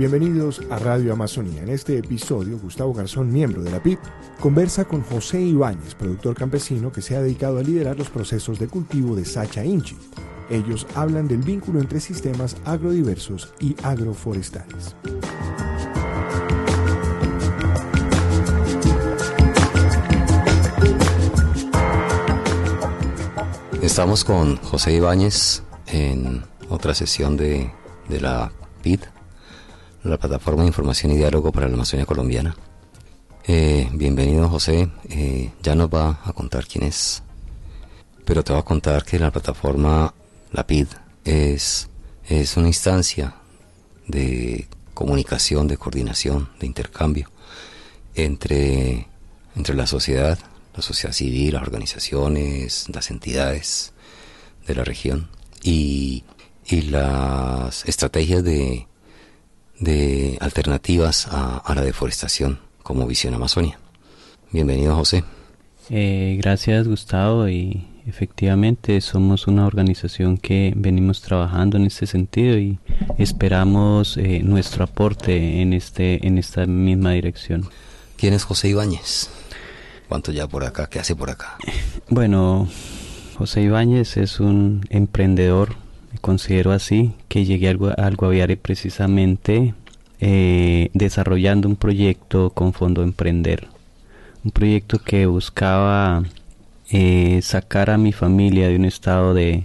Bienvenidos a Radio Amazonía. En este episodio, Gustavo Garzón, miembro de la PIB, conversa con José Ibáñez, productor campesino que se ha dedicado a liderar los procesos de cultivo de Sacha Inchi. Ellos hablan del vínculo entre sistemas agrodiversos y agroforestales. Estamos con José Ibáñez en otra sesión de, la PID, la Plataforma de Información y Diálogo para la Amazonía Colombiana. Eh, bienvenido José, eh, ya nos va a contar quién es, pero te voy a contar que la plataforma, la PID, es, es una instancia de comunicación, de coordinación, de intercambio entre, entre la sociedad, la sociedad civil, las organizaciones, las entidades de la región y, las estrategias de, de alternativas a, la deforestación como Visión Amazonia. Bienvenido José. Eh, gracias Gustavo y efectivamente somos una organización que venimos trabajando en este sentido y esperamos eh, nuestro aporte en este en esta misma dirección. ¿Quién es José Ibáñez? ¿Cuánto ya por acá? ¿Qué hace por acá? Bueno, José Ibáñez es un emprendedor, considero así, que llegué al, Guaviare precisamente eh, desarrollando un proyecto con Fondo Emprender. Un proyecto que buscaba eh, sacar a mi familia de un estado de,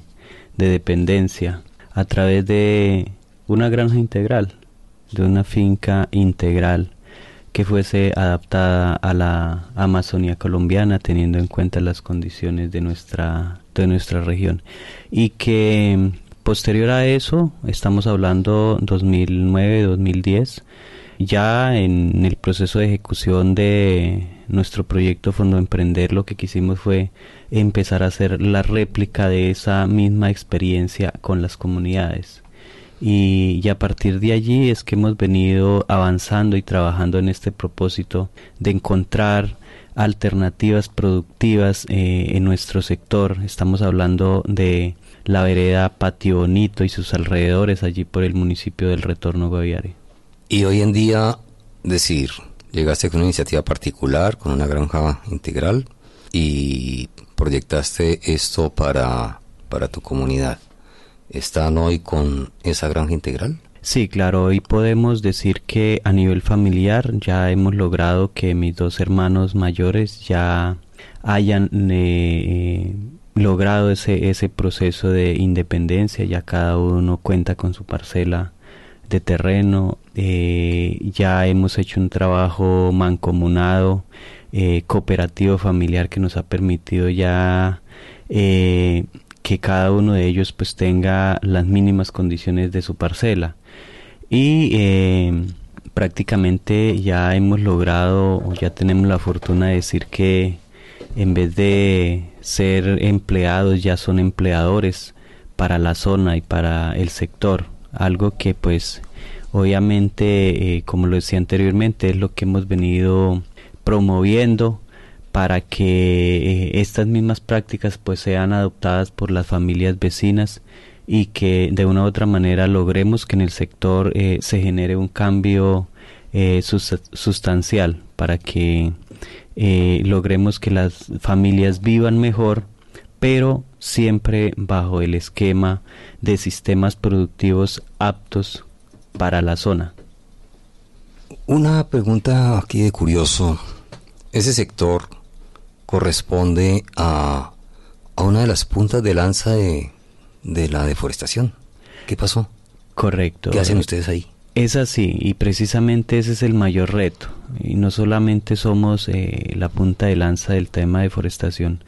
de dependencia a través de una granja integral, de una finca integral que fuese adaptada a la Amazonía colombiana teniendo en cuenta las condiciones de nuestra de nuestra región y que posterior a eso estamos hablando 2009-2010 ya en el proceso de ejecución de nuestro proyecto Fondo Emprender lo que quisimos fue empezar a hacer la réplica de esa misma experiencia con las comunidades y, a partir de allí es que hemos venido avanzando y trabajando en este propósito de encontrar alternativas productivas eh, en nuestro sector. Estamos hablando de la vereda Patio Bonito y sus alrededores allí por el municipio del Retorno Guaviare. Y hoy en día, decir, llegaste con una iniciativa particular, con una granja integral y proyectaste esto para, para tu comunidad están hoy con esa granja integral? Sí, claro, hoy podemos decir que a nivel familiar ya hemos logrado que mis dos hermanos mayores ya hayan eh, logrado ese, ese proceso de independencia, ya cada uno cuenta con su parcela de terreno, eh, ya hemos hecho un trabajo mancomunado, eh, cooperativo familiar que nos ha permitido ya que cada uno de ellos pues tenga las mínimas condiciones de su parcela. Y eh, prácticamente ya hemos logrado o ya tenemos la fortuna de decir que en vez de ser empleados ya son empleadores para la zona y para el sector. Algo que pues obviamente eh, como lo decía anteriormente es lo que hemos venido promoviendo para que eh, estas mismas prácticas pues sean adoptadas por las familias vecinas y que de una u otra manera logremos que en el sector eh, se genere un cambio eh, sustancial para que logremos que las familias vivan mejor pero siempre bajo el esquema de sistemas productivos aptos para la zona. Una pregunta aquí de curioso. Ese sector corresponde a, a una de las puntas de lanza de, de la deforestación. ¿Qué pasó? Correcto. ¿Qué hacen ustedes ahí? Es así, y precisamente ese es el mayor reto. Y no solamente somos eh, la punta de lanza del tema de deforestación,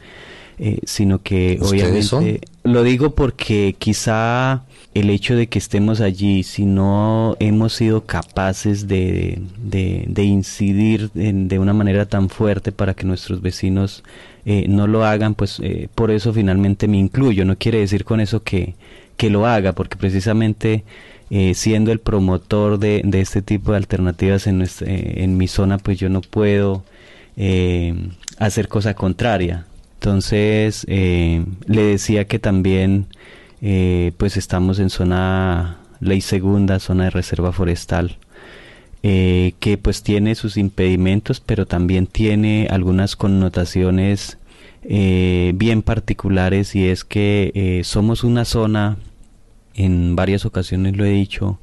eh, sino que obviamente lo digo porque quizá el hecho de que estemos allí, si no hemos sido capaces de, de, incidir de una manera tan fuerte para que nuestros vecinos eh, no lo hagan, pues eh, por eso finalmente me incluyo. No quiere decir con eso que, que lo haga, porque precisamente siendo el promotor de, de, este tipo de alternativas en, en mi zona, pues yo no puedo hacer cosa contraria. Entonces, eh, le decía que también, eh, pues estamos en zona ley segunda, zona de reserva forestal, eh, que pues tiene sus impedimentos, pero también tiene algunas connotaciones eh, bien particulares y es que eh, somos una zona, en varias ocasiones lo he dicho,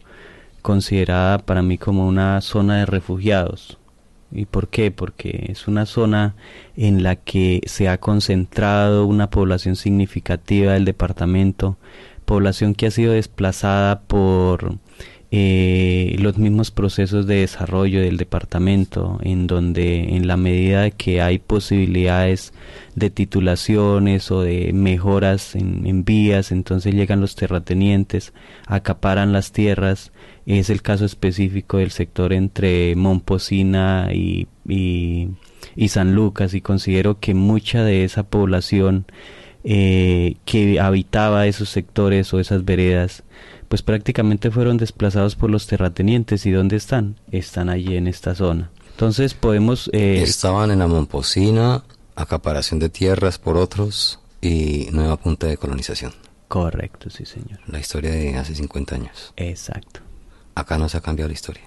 considerada para mí como una zona de refugiados. ¿Y por qué? Porque es una zona en la que se ha concentrado una población significativa del departamento, población que ha sido desplazada por eh, los mismos procesos de desarrollo del departamento, en donde en la medida que hay posibilidades de titulaciones o de mejoras en, vías, entonces llegan los terratenientes, acaparan las tierras, es el caso específico del sector entre Momposina y, y, San Lucas, y considero que mucha de esa población eh, que habitaba esos sectores o esas veredas pues prácticamente fueron desplazados por los terratenientes. ¿Y dónde están? Están allí en esta zona. Entonces podemos... Eh, Estaban en la Momposina, acaparación de tierras por otros y nueva punta de colonización. Correcto, sí señor. La historia de hace 50 años. Exacto. Acá no se ha cambiado la historia.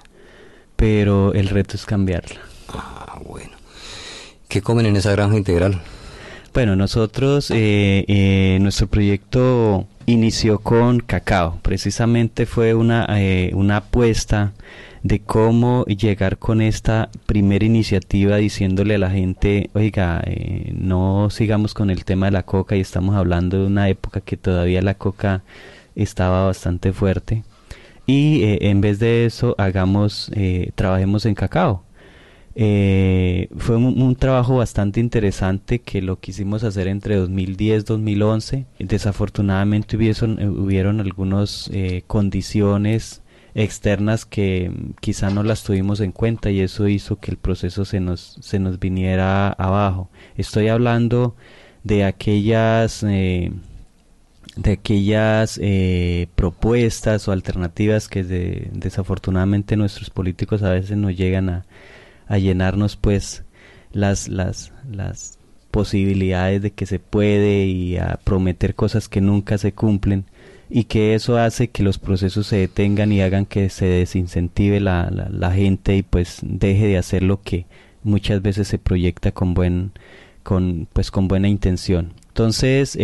Pero el reto es cambiarla. Ah, bueno. ¿Qué comen en esa granja integral? Bueno, nosotros, eh, eh, nuestro proyecto inició con cacao. Precisamente fue una, eh, una apuesta de cómo llegar con esta primera iniciativa diciéndole a la gente, oiga, eh, no sigamos con el tema de la coca y estamos hablando de una época que todavía la coca estaba bastante fuerte. Y eh, en vez de eso, hagamos, trabajemos en cacao. Eh, fue un, trabajo bastante interesante que lo quisimos hacer entre 2010 y 2011. Desafortunadamente hubieron, eh, hubieron algunas eh, condiciones externas que quizá no las tuvimos en cuenta y eso hizo que el proceso se nos, se nos viniera abajo. Estoy hablando de aquellas... de aquellas propuestas o alternativas que desafortunadamente nuestros políticos a veces no llegan a, a llenarnos pues las, las, las posibilidades de que se puede y a prometer cosas que nunca se cumplen y que eso hace que los procesos se detengan y hagan que se desincentive la, la, gente y pues deje de hacer lo que muchas veces se proyecta con buen con pues con buena intención. Entonces eh,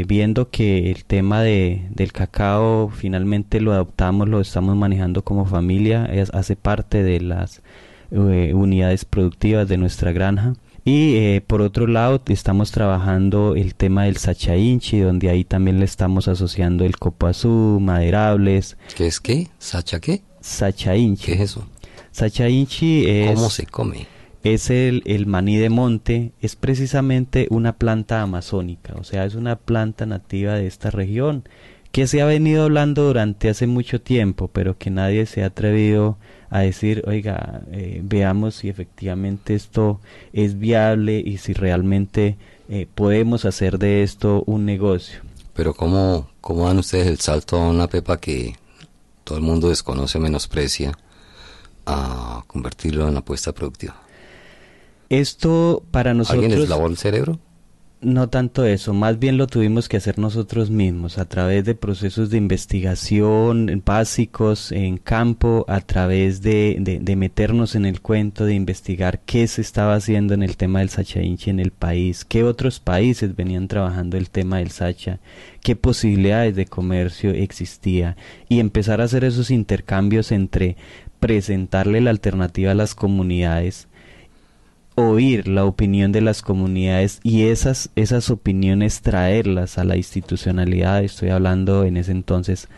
eh, viendo que el tema de, del cacao finalmente lo adoptamos lo estamos manejando como familia es, hace parte de las eh, unidades productivas de nuestra granja. Y eh, por otro lado, estamos trabajando el tema del Sacha-Inchi, donde ahí también le estamos asociando el copoazú, maderables. ¿Qué es qué? ¿Sacha qué? Sacha-Inchi. ¿Qué es eso? Sacha-Inchi es... ¿Cómo se come? Es el, el maní de monte, es precisamente una planta amazónica, o sea, es una planta nativa de esta región que se ha venido hablando durante hace mucho tiempo, pero que nadie se ha atrevido a decir, oiga, eh, veamos si efectivamente esto es viable y si realmente eh, podemos hacer de esto un negocio. Pero ¿cómo, ¿cómo dan ustedes el salto a una pepa que todo el mundo desconoce, menosprecia, a convertirlo en apuesta productiva? Esto para nosotros... ¿Alguien les lavó el cerebro? No tanto eso, más bien lo tuvimos que hacer nosotros mismos a través de procesos de investigación básicos en campo, a través de, de, meternos en el cuento, de investigar qué se estaba haciendo en el tema del Sacha Inchi en el país, qué otros países venían trabajando el tema del Sacha, qué posibilidades de comercio existía y empezar a hacer esos intercambios entre presentarle la alternativa a las comunidades, oír la opinión de las comunidades y esas, esas opiniones traerlas a la institucionalidad. Estoy hablando en ese entonces,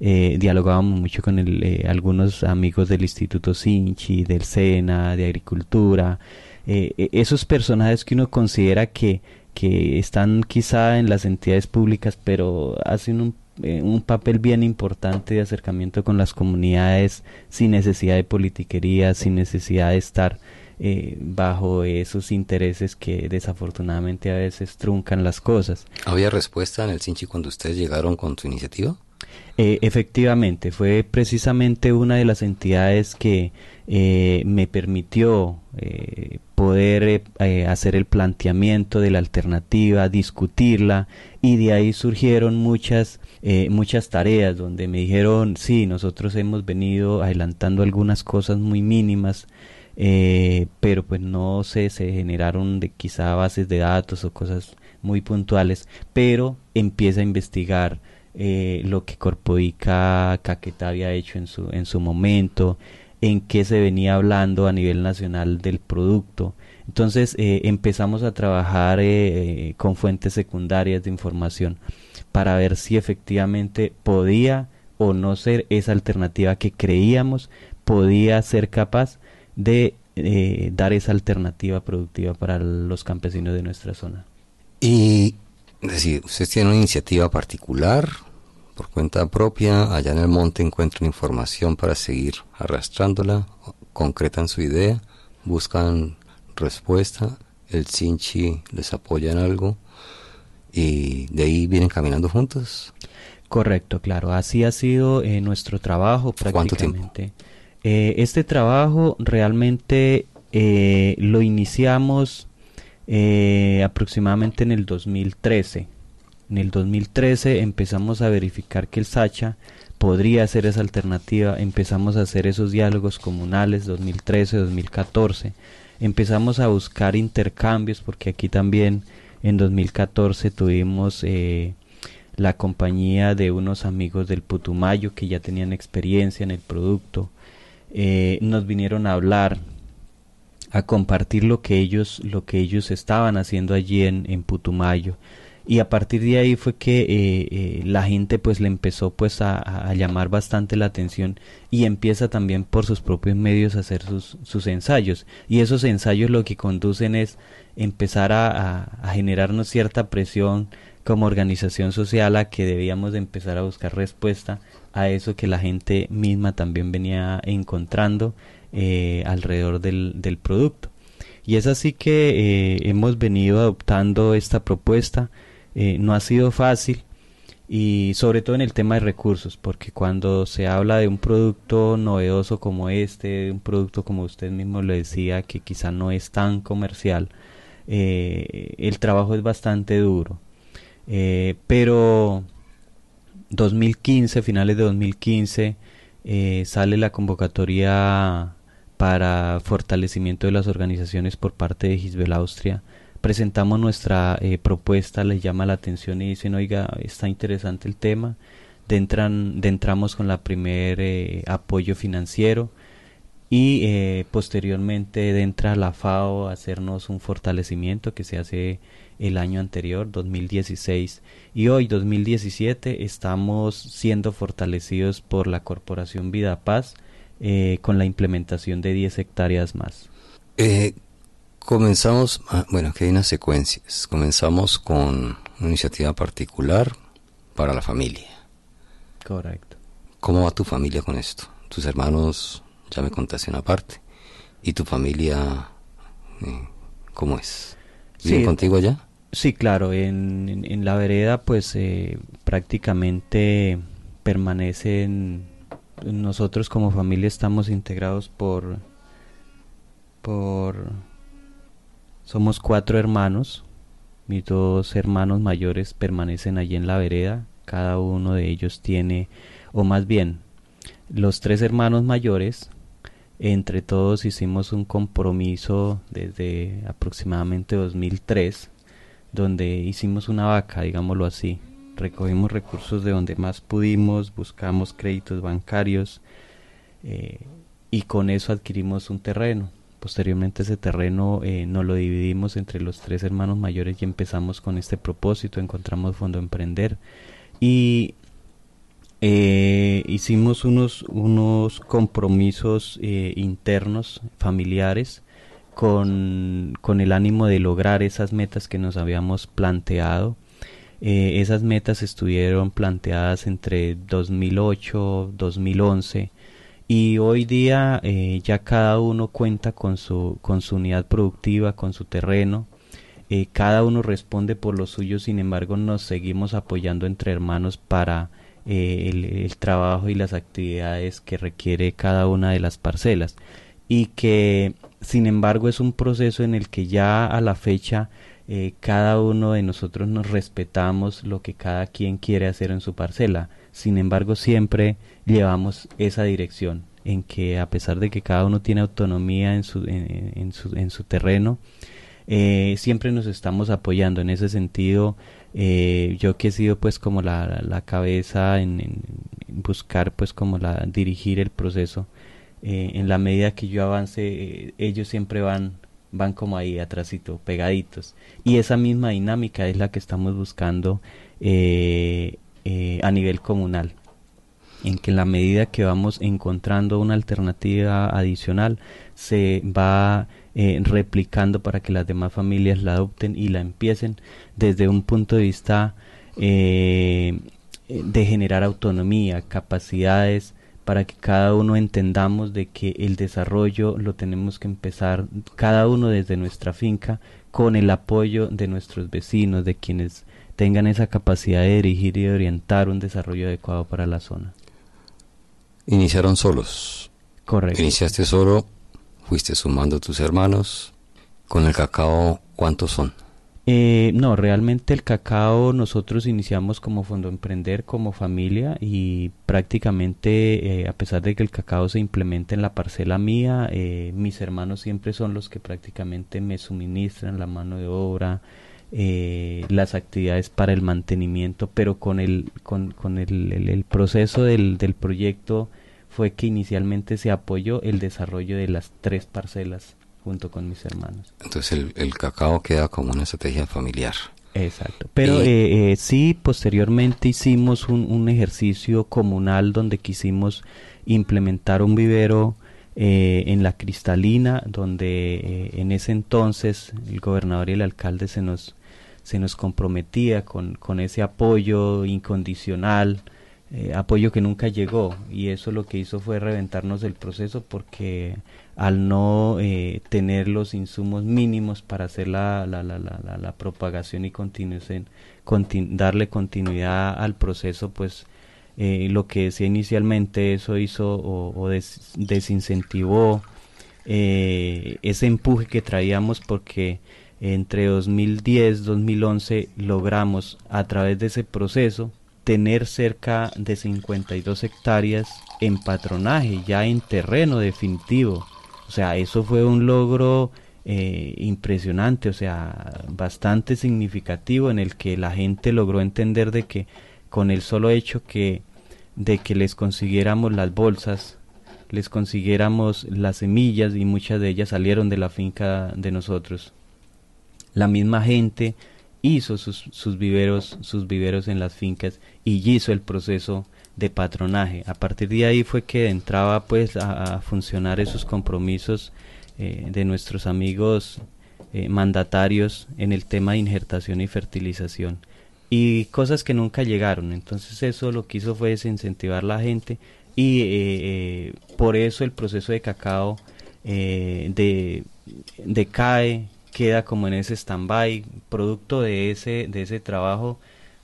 eh, dialogábamos mucho con el, eh, algunos amigos del Instituto Sinchi, del SENA, de Agricultura, eh, e, esos personajes que uno considera que, que están quizá en las entidades públicas, pero hacen un un papel bien importante de acercamiento con las comunidades sin necesidad de politiquería, sin necesidad de estar eh, bajo esos intereses que desafortunadamente a veces truncan las cosas. ¿Había respuesta en el Sinchi cuando ustedes llegaron con su iniciativa? Eh, efectivamente, fue precisamente una de las entidades que eh, me permitió eh, poder hacer el planteamiento de la alternativa, discutirla y de ahí surgieron muchas muchas tareas donde me dijeron sí nosotros hemos venido adelantando algunas cosas muy mínimas pero pues no sé se generaron de quizá bases de datos o cosas muy puntuales pero empieza a investigar eh, lo que Corpoica Caquetá había hecho en su, en su momento, en qué se venía hablando a nivel nacional del producto. Entonces eh, empezamos a trabajar eh, con fuentes secundarias de información para ver si efectivamente podía o no ser esa alternativa que creíamos podía ser capaz de dar esa alternativa productiva para los campesinos de nuestra zona. Y es decir, usted tiene una iniciativa particular por cuenta propia, allá en el monte encuentran información para seguir arrastrándola, concretan su idea, buscan respuesta, el Sinchi les apoya en algo y de ahí vienen caminando juntos. Correcto, claro, así ha sido eh, nuestro trabajo prácticamente. Eh, este trabajo realmente eh, lo iniciamos aproximadamente en el 2013 en el 2013 empezamos a verificar que el Sacha podría ser esa alternativa, empezamos a hacer esos diálogos comunales 2013-2014, empezamos a buscar intercambios porque aquí también en 2014 tuvimos eh, la compañía de unos amigos del Putumayo que ya tenían experiencia en el producto, eh, nos vinieron a hablar a compartir lo que ellos lo que ellos estaban haciendo allí en, Putumayo. Y a partir de ahí fue que eh, eh, la gente pues le empezó pues a, llamar bastante la atención y empieza también por sus propios medios a hacer sus, sus ensayos. Y esos ensayos lo que conducen es empezar a, a, generarnos cierta presión como organización social a que debíamos de empezar a buscar respuesta a eso que la gente misma también venía encontrando eh, alrededor del, del producto y es así que hemos venido adoptando esta propuesta eh, no ha sido fácil y sobre todo en el tema de recursos, porque cuando se habla de un producto novedoso como este, un producto como usted mismo le decía, que quizá no es tan comercial, eh, el trabajo es bastante duro. Eh, pero 2015, finales de 2015, sale la convocatoria para fortalecimiento de las organizaciones por parte de Gisbel Austria. Presentamos nuestra eh, propuesta, les llama la atención y dicen, oiga, está interesante el tema, de, entran, de entramos con la primer eh, apoyo financiero y eh, posteriormente entra la FAO a hacernos un fortalecimiento que se hace el año anterior, 2016, y hoy, 2017, estamos siendo fortalecidos por la Corporación Vida Paz con la implementación de 10 hectáreas más. Comenzamos, ah, bueno, que hay unas secuencias. Comenzamos con una iniciativa particular para la familia. Correcto. ¿Cómo va tu familia con esto? Tus hermanos, ya me contaste una parte. ¿Y tu familia, eh, cómo es? ¿Viven contigo allá? Sí, claro. En, en, la vereda, pues eh, prácticamente permanecen. Nosotros como familia estamos integrados por por somos cuatro hermanos. Mis dos hermanos mayores permanecen allí en la vereda. Cada uno de ellos tiene, o más bien, los tres hermanos mayores, entre todos hicimos un compromiso desde aproximadamente 2003, donde hicimos una vaca, digámoslo así. Recogimos recursos de donde más pudimos, buscamos créditos bancarios eh, y con eso adquirimos un terreno Posteriormente ese terreno eh, nos lo dividimos entre los tres hermanos mayores y empezamos con este propósito, encontramos Fondo Emprender y eh, hicimos unos, unos compromisos internos, familiares, con, con, el ánimo de lograr esas metas que nos habíamos planteado. esas metas estuvieron planteadas entre 2008, 2011 y hoy día eh, ya cada uno cuenta con su, con su unidad productiva, con su terreno, eh, cada uno responde por lo suyo, sin embargo nos seguimos apoyando entre hermanos para el, trabajo y las actividades que requiere cada una de las parcelas y que sin embargo es un proceso en el que ya a la fecha cada uno de nosotros nos respetamos lo que cada quien quiere hacer en su parcela sin embargo siempre llevamos esa dirección en que a pesar de que cada uno tiene autonomía en su, en, su, en su terreno, eh, siempre nos estamos apoyando en ese sentido. Eh, yo que he sido pues como la, la cabeza en, buscar pues como la dirigir el proceso, eh, en la medida que yo avance, ellos siempre van van como ahí atrásito, pegaditos. Y esa misma dinámica es la que estamos buscando a nivel comunal en que en la medida que vamos encontrando una alternativa adicional se va eh, replicando para que las demás familias la adopten y la empiecen desde un punto de vista eh, de generar autonomía, capacidades, para que cada uno entendamos de que el desarrollo lo tenemos que empezar cada uno desde nuestra finca con el apoyo de nuestros vecinos, de quienes tengan esa capacidad de dirigir y de orientar un desarrollo adecuado para la zona. Iniciaron solos. Correcto. Iniciaste solo, fuiste sumando tus hermanos. Con el cacao, ¿cuántos son? Eh, no, realmente el cacao nosotros iniciamos como Fondo Emprender, como familia y prácticamente eh, a pesar de que el cacao se implementa en la parcela mía, eh, mis hermanos siempre son los que prácticamente me suministran la mano de obra, las actividades para el mantenimiento, pero con el, con, con el, el, proceso del, del proyecto fue que inicialmente se apoyó el desarrollo de las tres parcelas junto con mis hermanos. Entonces el, cacao queda como una estrategia familiar. Exacto. Pero eh, eh, sí, posteriormente hicimos un, ejercicio comunal donde quisimos implementar un vivero eh, en la cristalina, donde en ese entonces el gobernador y el alcalde se nos, se nos comprometía con, con ese apoyo incondicional eh, apoyo que nunca llegó y eso lo que hizo fue reventarnos el proceso porque al no eh, tener los insumos mínimos para hacer la, la, la, la, propagación y darle continuidad al proceso, pues eh, lo que decía inicialmente eso hizo o, desincentivó ese empuje que traíamos porque entre 2010 2011 logramos a través de ese proceso tener cerca de 52 hectáreas en patronaje, ya en terreno definitivo. O sea, eso fue un logro eh, impresionante, o sea, bastante significativo en el que la gente logró entender de que con el solo hecho que de que les consiguiéramos las bolsas, les consiguiéramos las semillas y muchas de ellas salieron de la finca de nosotros. La misma gente hizo sus, sus, viveros, sus viveros en las fincas y hizo el proceso de patronaje. A partir de ahí fue que entraba pues a, funcionar esos compromisos eh, de nuestros amigos eh, mandatarios en el tema de injertación y fertilización y cosas que nunca llegaron. Entonces eso lo que hizo fue desincentivar la gente y eh, por eso el proceso de cacao de, decae queda como en ese stand-by, producto de ese, de ese trabajo,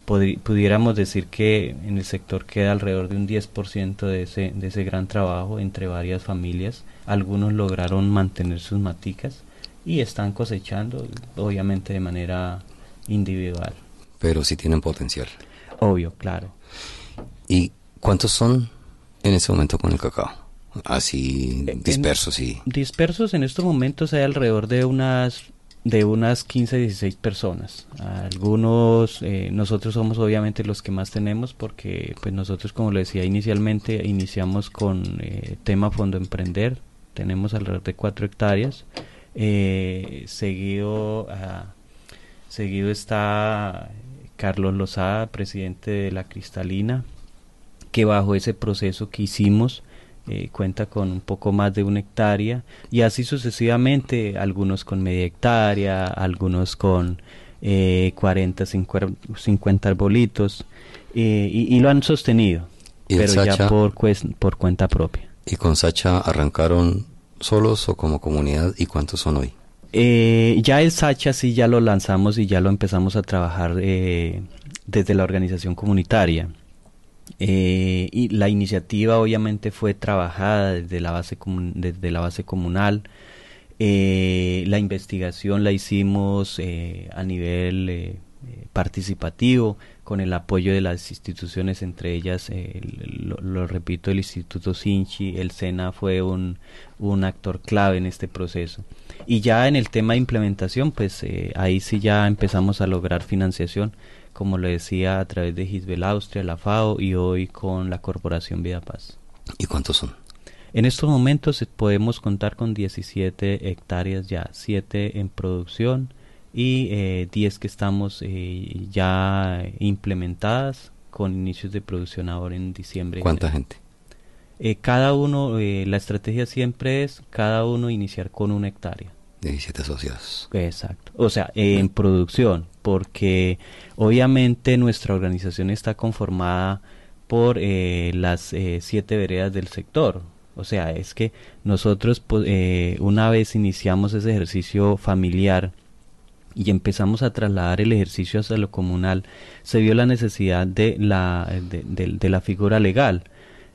pudiéramos decir que en el sector queda alrededor de un 10% de ese, de ese gran trabajo entre varias familias. Algunos lograron mantener sus maticas y están cosechando, obviamente de manera individual. Pero sí tienen potencial. Obvio, claro. ¿Y cuántos son en ese momento con el cacao? Así dispersos y... Dispersos en estos momentos hay alrededor de unas de unas 15, 16 personas. Algunos, eh, nosotros somos obviamente los que más tenemos porque pues nosotros como lo decía inicialmente, iniciamos con eh, tema Fondo Emprender, tenemos alrededor de 4 hectáreas. Eh, seguido, ah, seguido está Carlos Lozada, presidente de la Cristalina, que bajo ese proceso que hicimos, eh, cuenta con un poco más de una hectárea y así sucesivamente, algunos con media hectárea, algunos con eh, 40, 50, arbolitos eh, y, lo han sostenido, pero ya por, por cuenta propia. ¿Y con Sacha arrancaron solos o como comunidad y cuántos son hoy? Eh, ya el Sacha sí ya lo lanzamos y ya lo empezamos a trabajar desde la organización comunitaria. Eh, y la iniciativa obviamente fue trabajada desde la base, desde la base comunal. Eh, la investigación la hicimos eh, a nivel participativo con el apoyo de las instituciones, entre ellas, lo, repito, el Instituto Sinchi, el SENA fue un, un, actor clave en este proceso. Y ya en el tema de implementación, pues ahí sí ya empezamos a lograr financiación como le decía, a través de Gisbel Austria, la FAO y hoy con la Corporación Vida Paz. ¿Y cuántos son? En estos momentos podemos contar con 17 hectáreas ya, 7 en producción y eh, 10 que estamos eh, ya implementadas con inicios de producción ahora en diciembre. ¿Cuánta gente? Eh, cada uno, eh, la estrategia siempre es cada uno iniciar con una hectárea. 17 asociados. Exacto. O sea, en producción, porque obviamente nuestra organización está conformada por eh, las eh, siete veredas del sector. O sea, es que nosotros eh, una vez iniciamos ese ejercicio familiar y empezamos a trasladar el ejercicio hacia lo comunal, se vio la necesidad de la, de, la figura legal.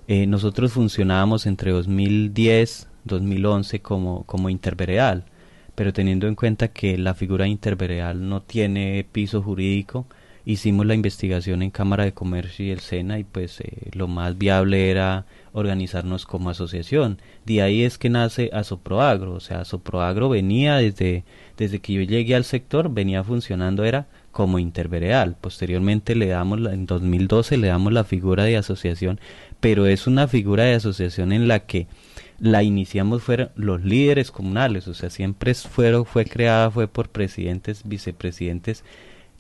nosotros funcionábamos entre 2010 2011 como, como interveredal pero teniendo en cuenta que la figura intervereal no tiene piso jurídico, hicimos la investigación en Cámara de Comercio y el SENA y pues eh, lo más viable era organizarnos como asociación. De ahí es que nace Asoproagro, o sea, Asoproagro venía desde, desde que yo llegué al sector, venía funcionando, era como intervereal. Posteriormente le damos, en 2012 le damos la figura de asociación, pero es una figura de asociación en la que la iniciamos fueron los líderes comunales, o sea, siempre fueron, fue creada, fue por presidentes, vicepresidentes,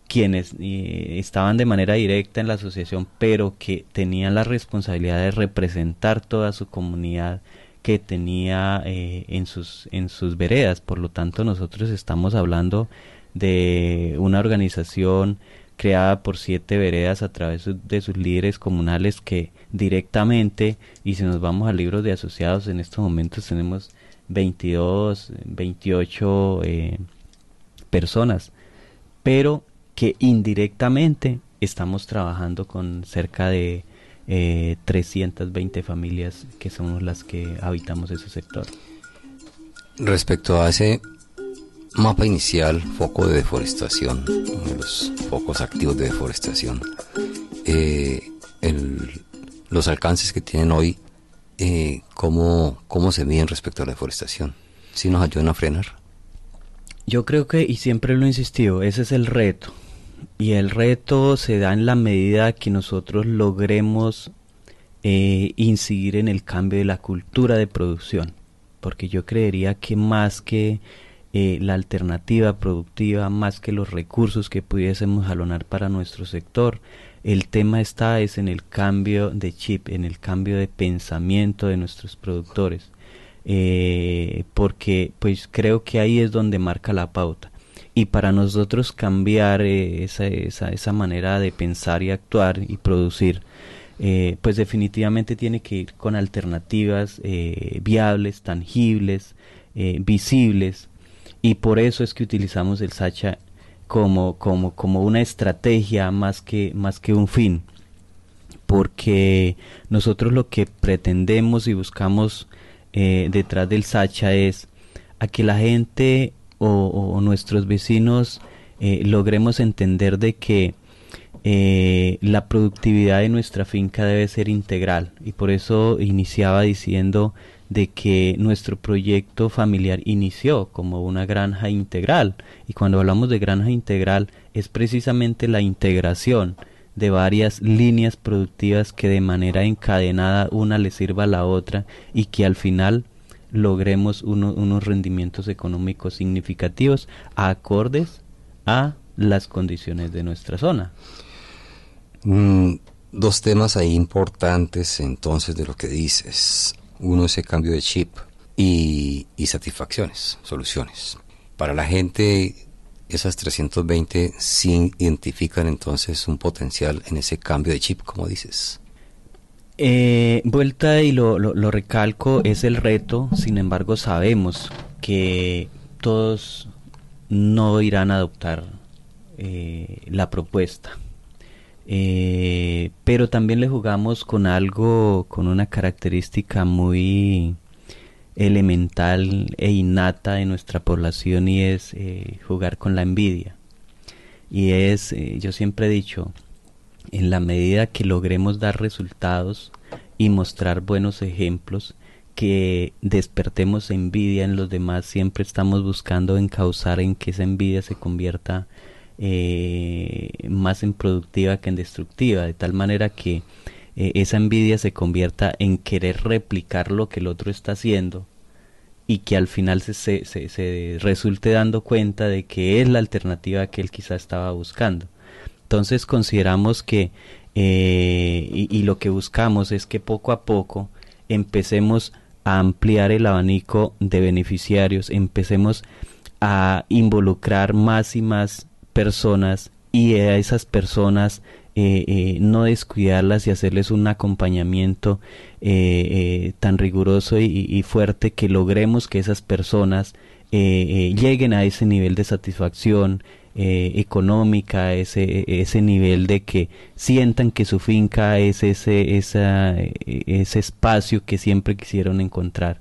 quienes eh, estaban de manera directa en la asociación, pero que tenían la responsabilidad de representar toda su comunidad que tenía eh, en sus en sus veredas. Por lo tanto, nosotros estamos hablando de una organización creada por siete veredas a través de sus líderes comunales que directamente, y si nos vamos a libros de asociados, en estos momentos tenemos 22, 28 eh, personas, pero que indirectamente estamos trabajando con cerca de eh, 320 familias que somos las que habitamos ese sector. Respecto a ese Mapa inicial, foco de deforestación, los focos activos de deforestación. Eh, los alcances que tienen hoy, eh, ¿cómo, ¿cómo se miden respecto a la deforestación? ¿Si nos ayudan a frenar? Yo creo que, y siempre lo he insistido, ese es el reto. Y el reto se da en la medida que nosotros logremos eh, incidir en el cambio de la cultura de producción. Porque yo creería que más que eh, la alternativa productiva más que los recursos que pudiésemos jalonar para nuestro sector. El tema está es en el cambio de chip, en el cambio de pensamiento de nuestros productores, eh, porque pues creo que ahí es donde marca la pauta. Y para nosotros cambiar eh, esa, esa, esa, manera de pensar y actuar y producir, pues definitivamente tiene que ir con alternativas viables, tangibles, visibles, y por eso es que utilizamos el Sacha como, como, como una estrategia más que, más que un fin, porque nosotros lo que pretendemos y buscamos eh, detrás del Sacha es a que la gente o, nuestros vecinos eh, logremos entender de que eh, la productividad de nuestra finca debe ser integral. Y por eso iniciaba diciendo de que nuestro proyecto familiar inició como una granja integral y cuando hablamos de granja integral es precisamente la integración de varias líneas productivas que de manera encadenada una le sirva a la otra y que al final logremos unos rendimientos económicos significativos acordes a las condiciones de nuestra zona. Mm, dos temas ahí importantes entonces de lo que dices uno ese cambio de chip y, satisfacciones, soluciones. Para la gente, esas 320 sí identifican entonces un potencial en ese cambio de chip, como dices. Eh, vuelta y lo, lo, recalco, es el reto, sin embargo sabemos que todos no irán a adoptar eh, la propuesta. Eh, pero también le jugamos con algo, con una característica muy elemental e innata de nuestra población y es eh, jugar con la envidia. Y es, eh, yo siempre he dicho, en la medida que logremos dar resultados y mostrar buenos ejemplos, que despertemos envidia en los demás, siempre estamos buscando encauzar en que esa envidia se convierta eh, más en productiva que en destructiva, de tal manera que eh, esa envidia se convierta en querer replicar lo que el otro está haciendo y que al final se, resulte dando cuenta de que es la alternativa que él quizá estaba buscando. Entonces consideramos que eh, y, lo que buscamos es que poco a poco empecemos a ampliar el abanico de beneficiarios, empecemos a involucrar más y más personas y a esas personas eh, eh, no descuidarlas y hacerles un acompañamiento tan riguroso y, fuerte que logremos que esas personas lleguen a ese nivel de satisfacción, eh, económica, ese, ese nivel de que sientan que su finca es ese, esa, ese espacio que siempre quisieron encontrar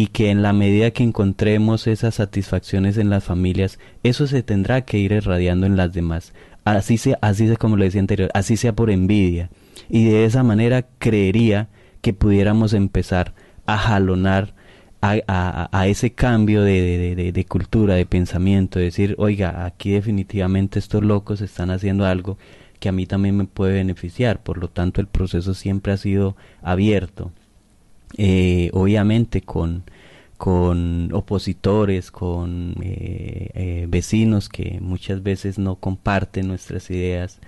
y que en la medida que encontremos esas satisfacciones en las familias, eso se tendrá que ir irradiando en las demás. Así sea, así sea como lo decía anterior, así sea por envidia. Y de esa manera creería que pudiéramos empezar a jalonar a, ese cambio de, cultura, de pensamiento, de decir, oiga, aquí definitivamente estos locos están haciendo algo que a mí también me puede beneficiar, por lo tanto el proceso siempre ha sido abierto, eh, obviamente con, con opositores, con eh, eh, vecinos que muchas veces no comparten nuestras ideas,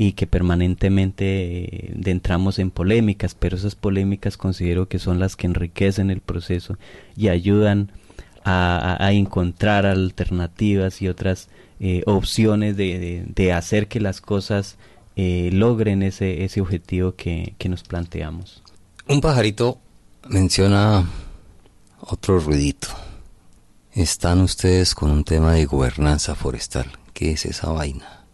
y que permanentemente eh, entramos en polémicas, pero esas polémicas considero que son las que enriquecen el proceso y ayudan a, encontrar alternativas y otras eh, opciones de, hacer que las cosas logren ese, ese objetivo que, que nos planteamos. Un pajarito menciona otro ruidito. Están ustedes con un tema de gobernanza forestal. ¿Qué es esa vaina?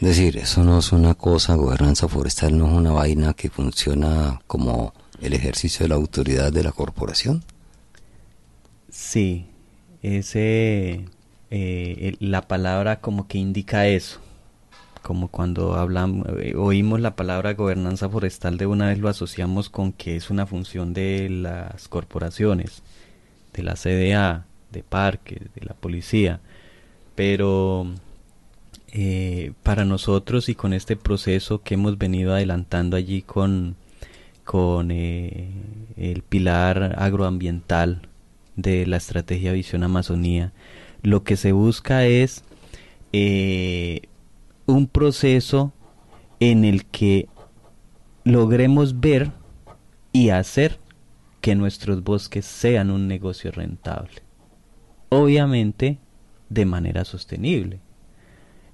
Es decir, eso no es una cosa, gobernanza forestal no es una vaina que funciona como el ejercicio de la autoridad de la corporación. Sí, ese, eh, la palabra como que indica eso, como cuando hablamos, eh, oímos la palabra gobernanza forestal de una vez lo asociamos con que es una función de las corporaciones, de la CDA, de parques, de la policía, pero eh, para nosotros y con este proceso que hemos venido adelantando allí con, con eh, el pilar agroambiental de la estrategia Visión Amazonía, lo que se busca es eh, un proceso en el que logremos ver y hacer que nuestros bosques sean un negocio rentable. Obviamente de manera sostenible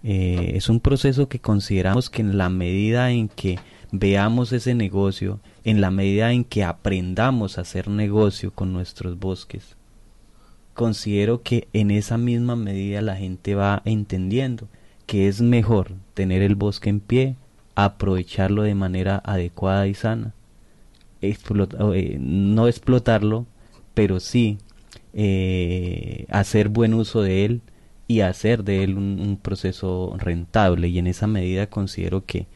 eh, es un proceso que consideramos que en la medida en que veamos ese negocio, en la medida en que aprendamos a hacer negocio con nuestros bosques, considero que en esa misma medida la gente va entendiendo que es mejor tener el bosque en pie, aprovecharlo de manera adecuada y sana, eh, no explotarlo, pero sí eh, hacer buen uso de él, y hacer de él un, proceso rentable. Y en esa medida considero que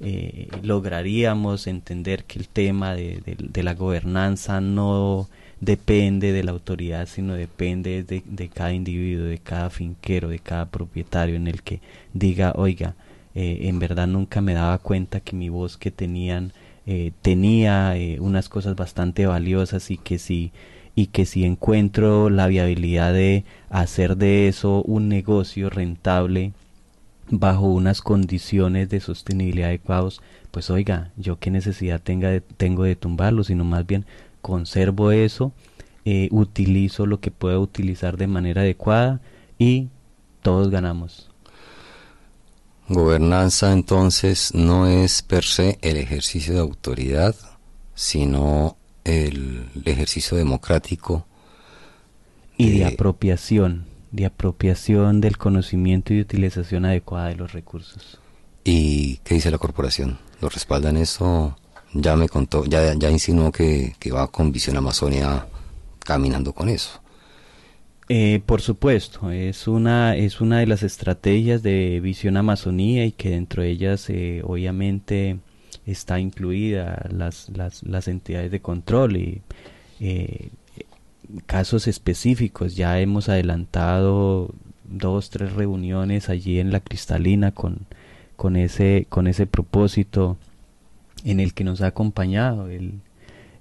eh, lograríamos entender que el tema de, la gobernanza no depende de la autoridad sino depende de, cada individuo de cada finquero de cada propietario en el que diga oiga eh, en verdad nunca me daba cuenta que mi bosque tenían eh, tenía unas cosas bastante valiosas y que si y que si encuentro la viabilidad de hacer de eso un negocio rentable bajo unas condiciones de sostenibilidad adecuados, pues oiga, yo qué necesidad tenga tengo de tumbarlo, sino más bien conservo eso, eh, utilizo lo que puedo utilizar de manera adecuada y todos ganamos. Gobernanza entonces no es per se el ejercicio de autoridad, sino el ejercicio democrático y de, apropiación, de apropiación del conocimiento y utilización adecuada de los recursos. ¿Y qué dice la corporación? ¿Lo respaldan eso? Ya me contó, ya, ya insinuó que, que va con Visión Amazonia caminando con eso. Eh, por supuesto, es una, es una de las estrategias de Visión Amazonía y que dentro de ellas eh, obviamente está incluida las, las, las, entidades de control y eh, casos específicos. Ya hemos adelantado dos, tres reuniones allí en la cristalina con, con, ese, con ese propósito en el que nos ha acompañado el,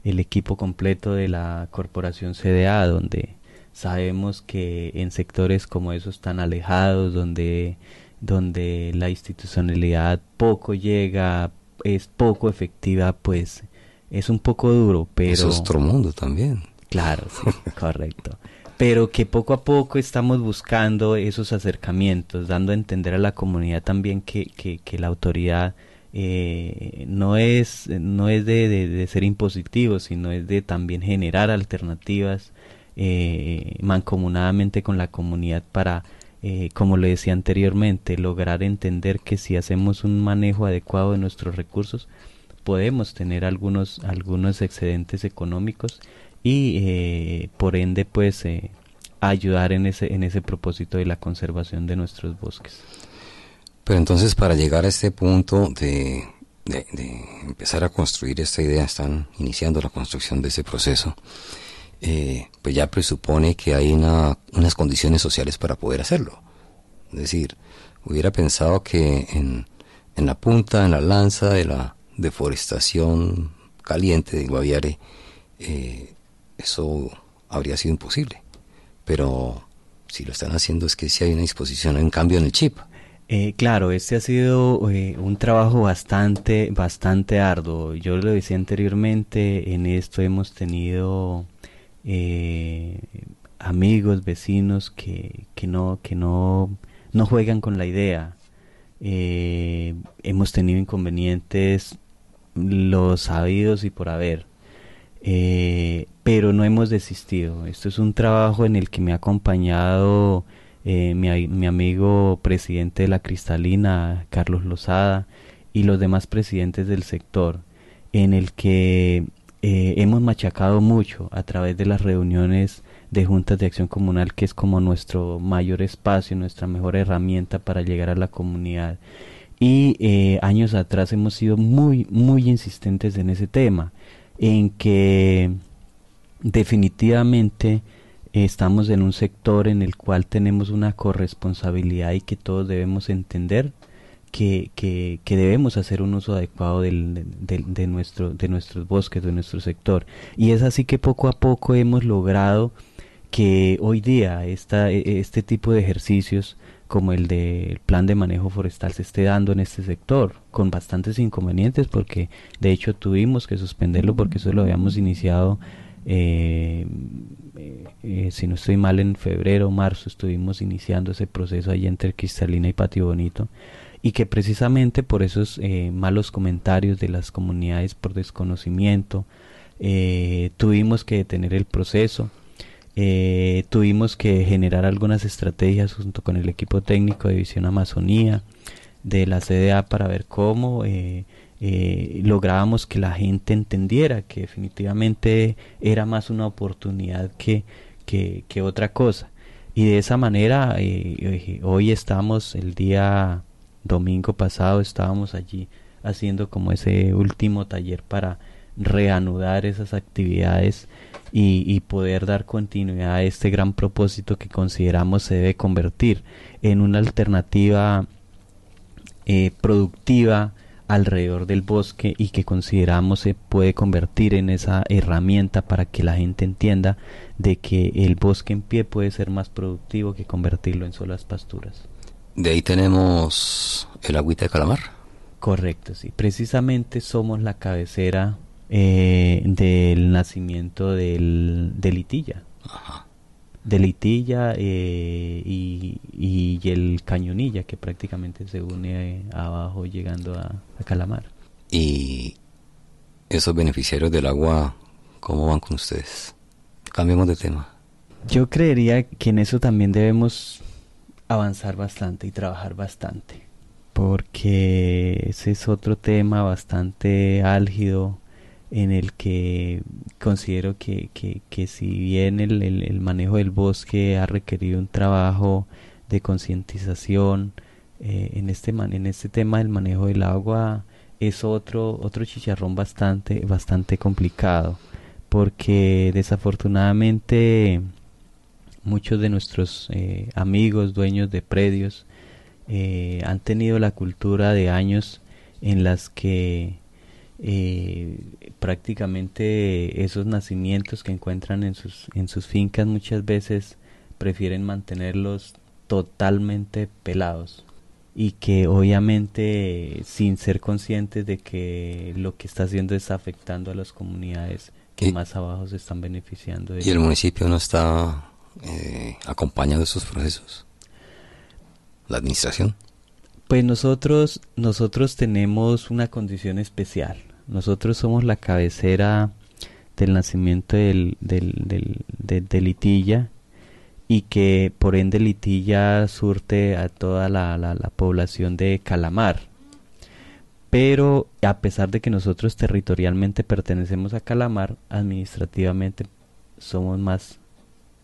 el equipo completo de la corporación CDA, donde Sabemos que en sectores como esos tan alejados, donde, donde la institucionalidad poco llega, es poco efectiva, pues es un poco duro, pero... Es otro mundo también. Claro, sí, correcto. Pero que poco a poco estamos buscando esos acercamientos, dando a entender a la comunidad también que, que, que la autoridad eh, no es, no es de, de, ser impositivo, sino es de también generar alternativas eh, mancomunadamente con la comunidad para, eh, como le decía anteriormente, lograr entender que si hacemos un manejo adecuado de nuestros recursos, podemos tener algunos, algunos excedentes económicos y eh, por ende pues eh, ayudar en ese, en ese propósito de la conservación de nuestros bosques. Pero entonces para llegar a este punto de, de, empezar a construir esta idea, están iniciando la construcción de ese proceso, eh, pues ya presupone que hay una, unas condiciones sociales para poder hacerlo. Es decir, hubiera pensado que en, en la punta, en la lanza de la deforestación caliente de Guaviare, eh, eso habría sido imposible. Pero si lo están haciendo es que si hay una disposición, en cambio en el chip. Eh, claro, este ha sido eh, un trabajo bastante, bastante arduo. Yo lo decía anteriormente, en esto hemos tenido eh, amigos, vecinos que, que, no, que no, no juegan con la idea. Eh, hemos tenido inconvenientes, los sabidos y por haber. Pero no hemos desistido. Esto es un trabajo en el que me ha acompañado eh, mi, mi, amigo presidente de la Cristalina, Carlos Lozada, y los demás presidentes del sector, en el que eh, hemos machacado mucho a través de las reuniones de juntas de acción comunal, que es como nuestro mayor espacio, nuestra mejor herramienta para llegar a la comunidad. Y eh, años atrás hemos sido muy, muy insistentes en ese tema, en que definitivamente estamos en un sector en el cual tenemos una corresponsabilidad y que todos debemos entender que, que, debemos hacer un uso adecuado del, de, nuestro, de nuestros bosques, de nuestro sector. Y es así que poco a poco hemos logrado que hoy día esta, e, este tipo de ejercicios como el del plan de manejo forestal se esté dando en este sector, con bastantes inconvenientes porque de hecho tuvimos que suspenderlo porque eso lo habíamos iniciado eh, eh, si no estoy mal en febrero o marzo estuvimos iniciando ese proceso ahí entre Cristalina y Patio Bonito. Y que precisamente por esos eh, malos comentarios de las comunidades por desconocimiento eh, tuvimos que detener el proceso, eh, tuvimos que generar algunas estrategias junto con el equipo técnico de Visión Amazonía, de la CDA para ver cómo lográbamos que la gente entendiera que definitivamente era más una oportunidad que, que, otra cosa. Y de esa manera hoy estamos el día domingo pasado estábamos allí haciendo como ese último taller para reanudar esas actividades y, y, poder dar continuidad a este gran propósito que consideramos se debe convertir en una alternativa eh, productiva alrededor del bosque y que consideramos se puede convertir en esa herramienta para que la gente entienda de que el bosque en pie puede ser más productivo que convertirlo en solas pasturas. De ahí tenemos el agüita de calamar. Correcto, sí. Precisamente somos la cabecera eh, del nacimiento del, de Litilla. Ajá. De Litilla eh, y, y, el Cañonilla, que prácticamente se une abajo llegando a, a Calamar. ¿Y esos beneficiarios del agua, cómo van con ustedes? Cambiemos de tema. Yo creería que en eso también debemos avanzar bastante y trabajar bastante. porque ese es otro tema bastante álgido en el que considero que, que, si bien el, el, manejo del bosque ha requerido un trabajo de concientización, eh, en, este en este tema del manejo del agua es otro, otro chicharrón bastante, bastante complicado, porque desafortunadamente muchos de nuestros eh, amigos, dueños de predios, eh, han tenido la cultura de años en las que eh, prácticamente esos nacimientos que encuentran en sus, en sus fincas muchas veces prefieren mantenerlos totalmente pelados y que obviamente sin ser conscientes de que lo que está haciendo es afectando a las comunidades que más abajo se están beneficiando. ¿Y el municipio no está eh, acompañando esos procesos? ¿La administración? Pues nosotros, nosotros tenemos una condición especial. Nosotros somos la cabecera del nacimiento del, del, del, de, Litilla y que por ende Litilla surte a toda la, la, la, población de Calamar. Pero a pesar de que nosotros territorialmente pertenecemos a Calamar, administrativamente somos más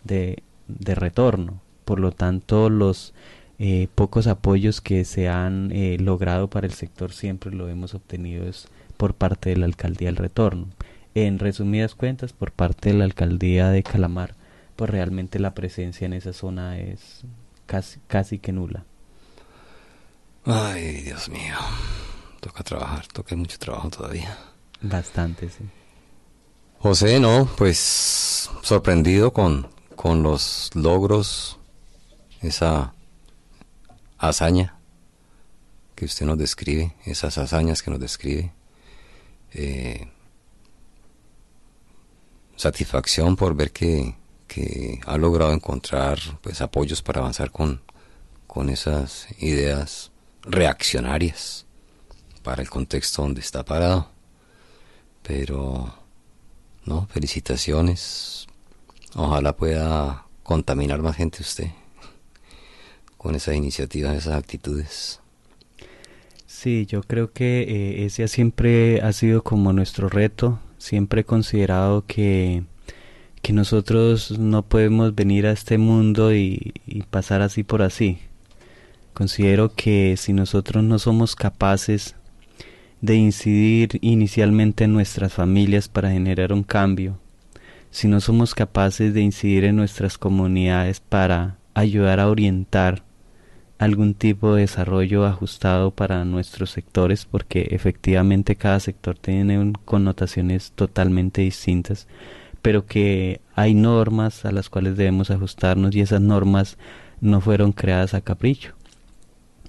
de, de retorno. Por lo tanto, los eh, pocos apoyos que se han eh, logrado para el sector siempre lo hemos obtenido por parte de la alcaldía del retorno. En resumidas cuentas, por parte de la alcaldía de Calamar, pues realmente la presencia en esa zona es casi, casi que nula. Ay, Dios mío. Toca trabajar, toca mucho trabajo todavía. Bastante, sí. José, no, pues sorprendido con, con los logros, esa hazaña que usted nos describe, esas hazañas que nos describe. Eh, satisfacción por ver que, ha logrado encontrar pues apoyos para avanzar con, con esas ideas reaccionarias para el contexto donde está parado. Pero, no, felicitaciones. Ojalá pueda contaminar más gente usted con esas iniciativas, esas actitudes. Sí, yo creo que eh, ese siempre ha sido como nuestro reto. Siempre he considerado que, que nosotros no podemos venir a este mundo y, y pasar así por así. Considero que si nosotros no somos capaces de incidir inicialmente en nuestras familias para generar un cambio, si no somos capaces de incidir en nuestras comunidades para ayudar a orientar algún tipo de desarrollo ajustado para nuestros sectores porque efectivamente cada sector tiene connotaciones totalmente distintas pero que hay normas a las cuales debemos ajustarnos y esas normas no fueron creadas a capricho.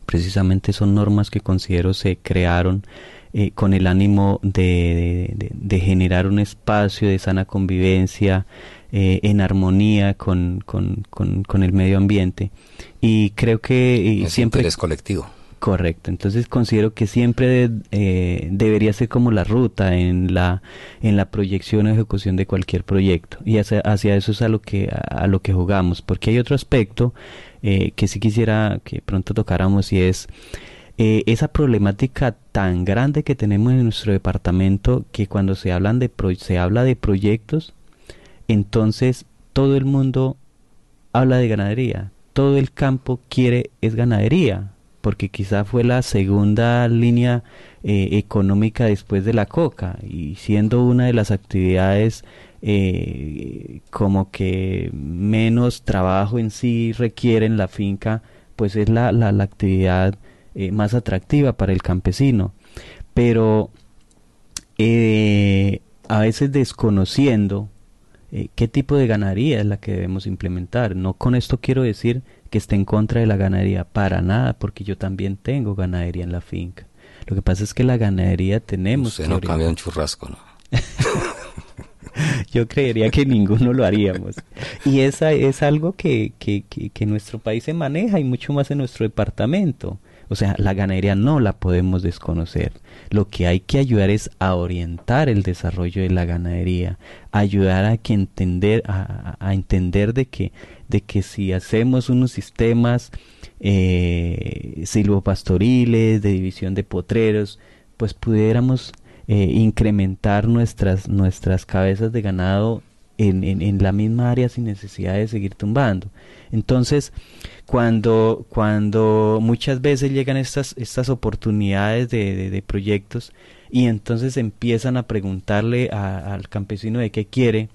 Precisamente son normas que considero se crearon eh, con el ánimo de, de, generar un espacio de sana convivencia eh, en armonía con, con, con, el medio ambiente. Y creo que siempre... es colectivo. Correcto, entonces considero que siempre eh, debería ser como la ruta en la en la proyección o ejecución de cualquier proyecto y hacia, hacia eso es a lo que a, lo que jugamos, porque hay otro aspecto eh, que sí quisiera que pronto tocáramos y es esa problemática tan grande que tenemos en nuestro departamento que cuando se hablan de se habla de proyectos entonces todo el mundo habla de ganadería, todo el campo quiere es ganadería, porque quizá fue la segunda línea eh, económica después de la coca y siendo una de las actividades eh, como que menos trabajo en sí requiere en la finca, pues es la, la, actividad eh, más atractiva para el campesino. Pero a veces desconociendo eh, qué tipo de ganadería es la que debemos implementar. No con esto quiero decir que esté en contra de la ganadería, para nada, porque yo también tengo ganadería en la finca. Lo que pasa es que la ganadería tenemos... Usted no cambia un churrasco, ¿no? yo creería que ninguno lo haríamos. Y esa es algo que, que, que, que, nuestro país se maneja y mucho más en nuestro departamento. O sea, la ganadería no la podemos desconocer. Lo que hay que ayudar es a orientar el desarrollo de la ganadería, ayudar a que entender, a, entender de que, de que si hacemos unos sistemas eh, silvopastoriles, de división de potreros, pues pudiéramos eh, incrementar nuestras, nuestras cabezas de ganado en, en, la misma área sin necesidad de seguir tumbando. Entonces, cuando, cuando muchas veces llegan estas, estas oportunidades de, de, proyectos y entonces empiezan a preguntarle al campesino de qué quiere,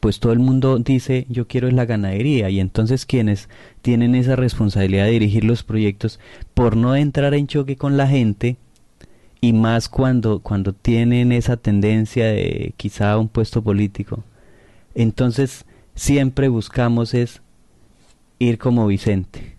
pues todo el mundo dice yo quiero es la ganadería y entonces quienes tienen esa responsabilidad de dirigir los proyectos por no entrar en choque con la gente y más cuando cuando tienen esa tendencia de quizá un puesto político entonces siempre buscamos es ir como Vicente,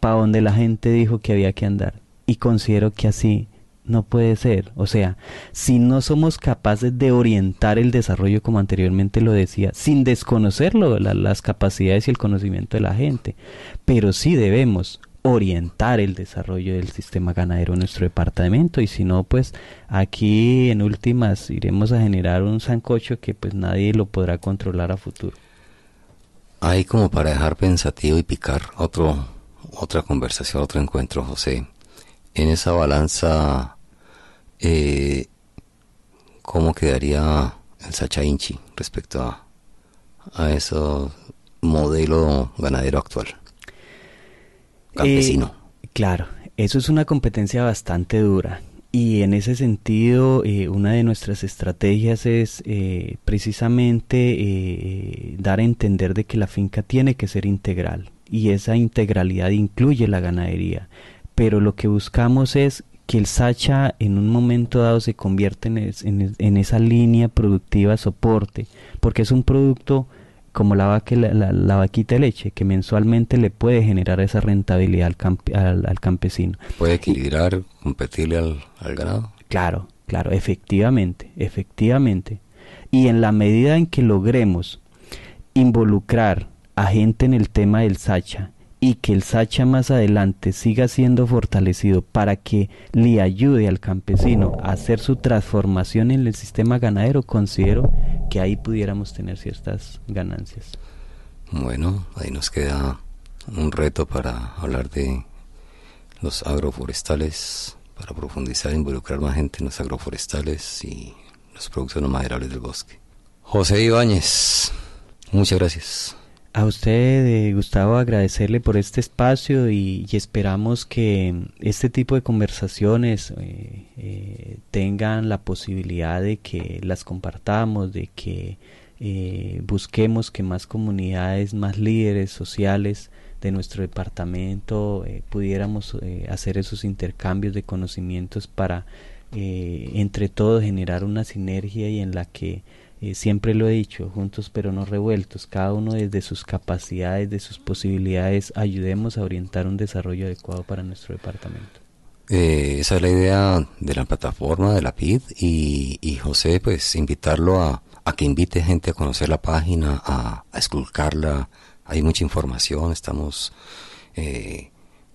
para donde la gente dijo que había que andar. Y considero que así no puede ser. O sea, si no somos capaces de orientar el desarrollo, como anteriormente lo decía, sin desconocerlo, las capacidades y el conocimiento de la gente, pero sí debemos orientar el desarrollo del sistema ganadero en nuestro departamento y si no pues aquí en últimas iremos a generar un sancocho que pues nadie lo podrá controlar a futuro. Hay como para dejar pensativo y picar otro otra conversación, otro encuentro, José. En esa balanza, eh, ¿cómo quedaría el Sacha Inchi respecto a, a ese modelo ganadero actual? campesino. Eh, claro, eso es una competencia bastante dura. Y en ese sentido, eh, una de nuestras estrategias es eh, precisamente dar a entender de que la finca tiene que ser integral y esa integralidad incluye la ganadería. Pero lo que buscamos es que el Sacha en un momento dado se convierta en, en esa línea productiva soporte, porque es un producto como la, vaca, la, vaquita de leche, que mensualmente le puede generar esa rentabilidad al, al, campesino. ¿Puede equilibrar, competirle al, al ganado? Claro, claro, efectivamente, efectivamente. Y en la medida en que logremos involucrar a gente en el tema del Sacha y que el Sacha más adelante siga siendo fortalecido para que le ayude al campesino a hacer su transformación en el sistema ganadero, considero que ahí pudiéramos tener ciertas ganancias. Bueno, ahí nos queda un reto para hablar de los agroforestales, para profundizar e involucrar más gente en los agroforestales y los productos no maderables del bosque. José Ibáñez, muchas gracias. A usted, eh, Gustavo, agradecerle por este espacio y, esperamos que este tipo de conversaciones eh, eh, tengan la posibilidad de que las compartamos, de que busquemos que más comunidades, más líderes sociales de nuestro departamento pudiéramos hacer esos intercambios de conocimientos para entre todos generar una sinergia y en la que eh, siempre lo he dicho, juntos pero no revueltos, cada uno desde sus capacidades, de sus posibilidades, ayudemos a orientar un desarrollo adecuado para nuestro departamento. Eh, esa es la idea de la plataforma de la PID y, José, pues invitarlo a, que invite gente a conocer la página, a, a esculcarla. Hay mucha información, estamos eh,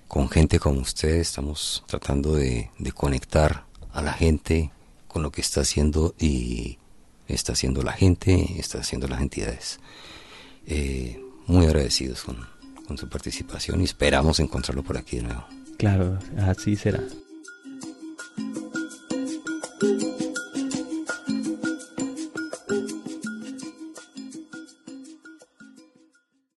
con gente como usted, estamos tratando de, de conectar a la gente con lo que está haciendo y está haciendo la gente, está haciendo las entidades. Eh, muy agradecidos con su participación y esperamos encontrarlo por aquí de nuevo. Claro, así será.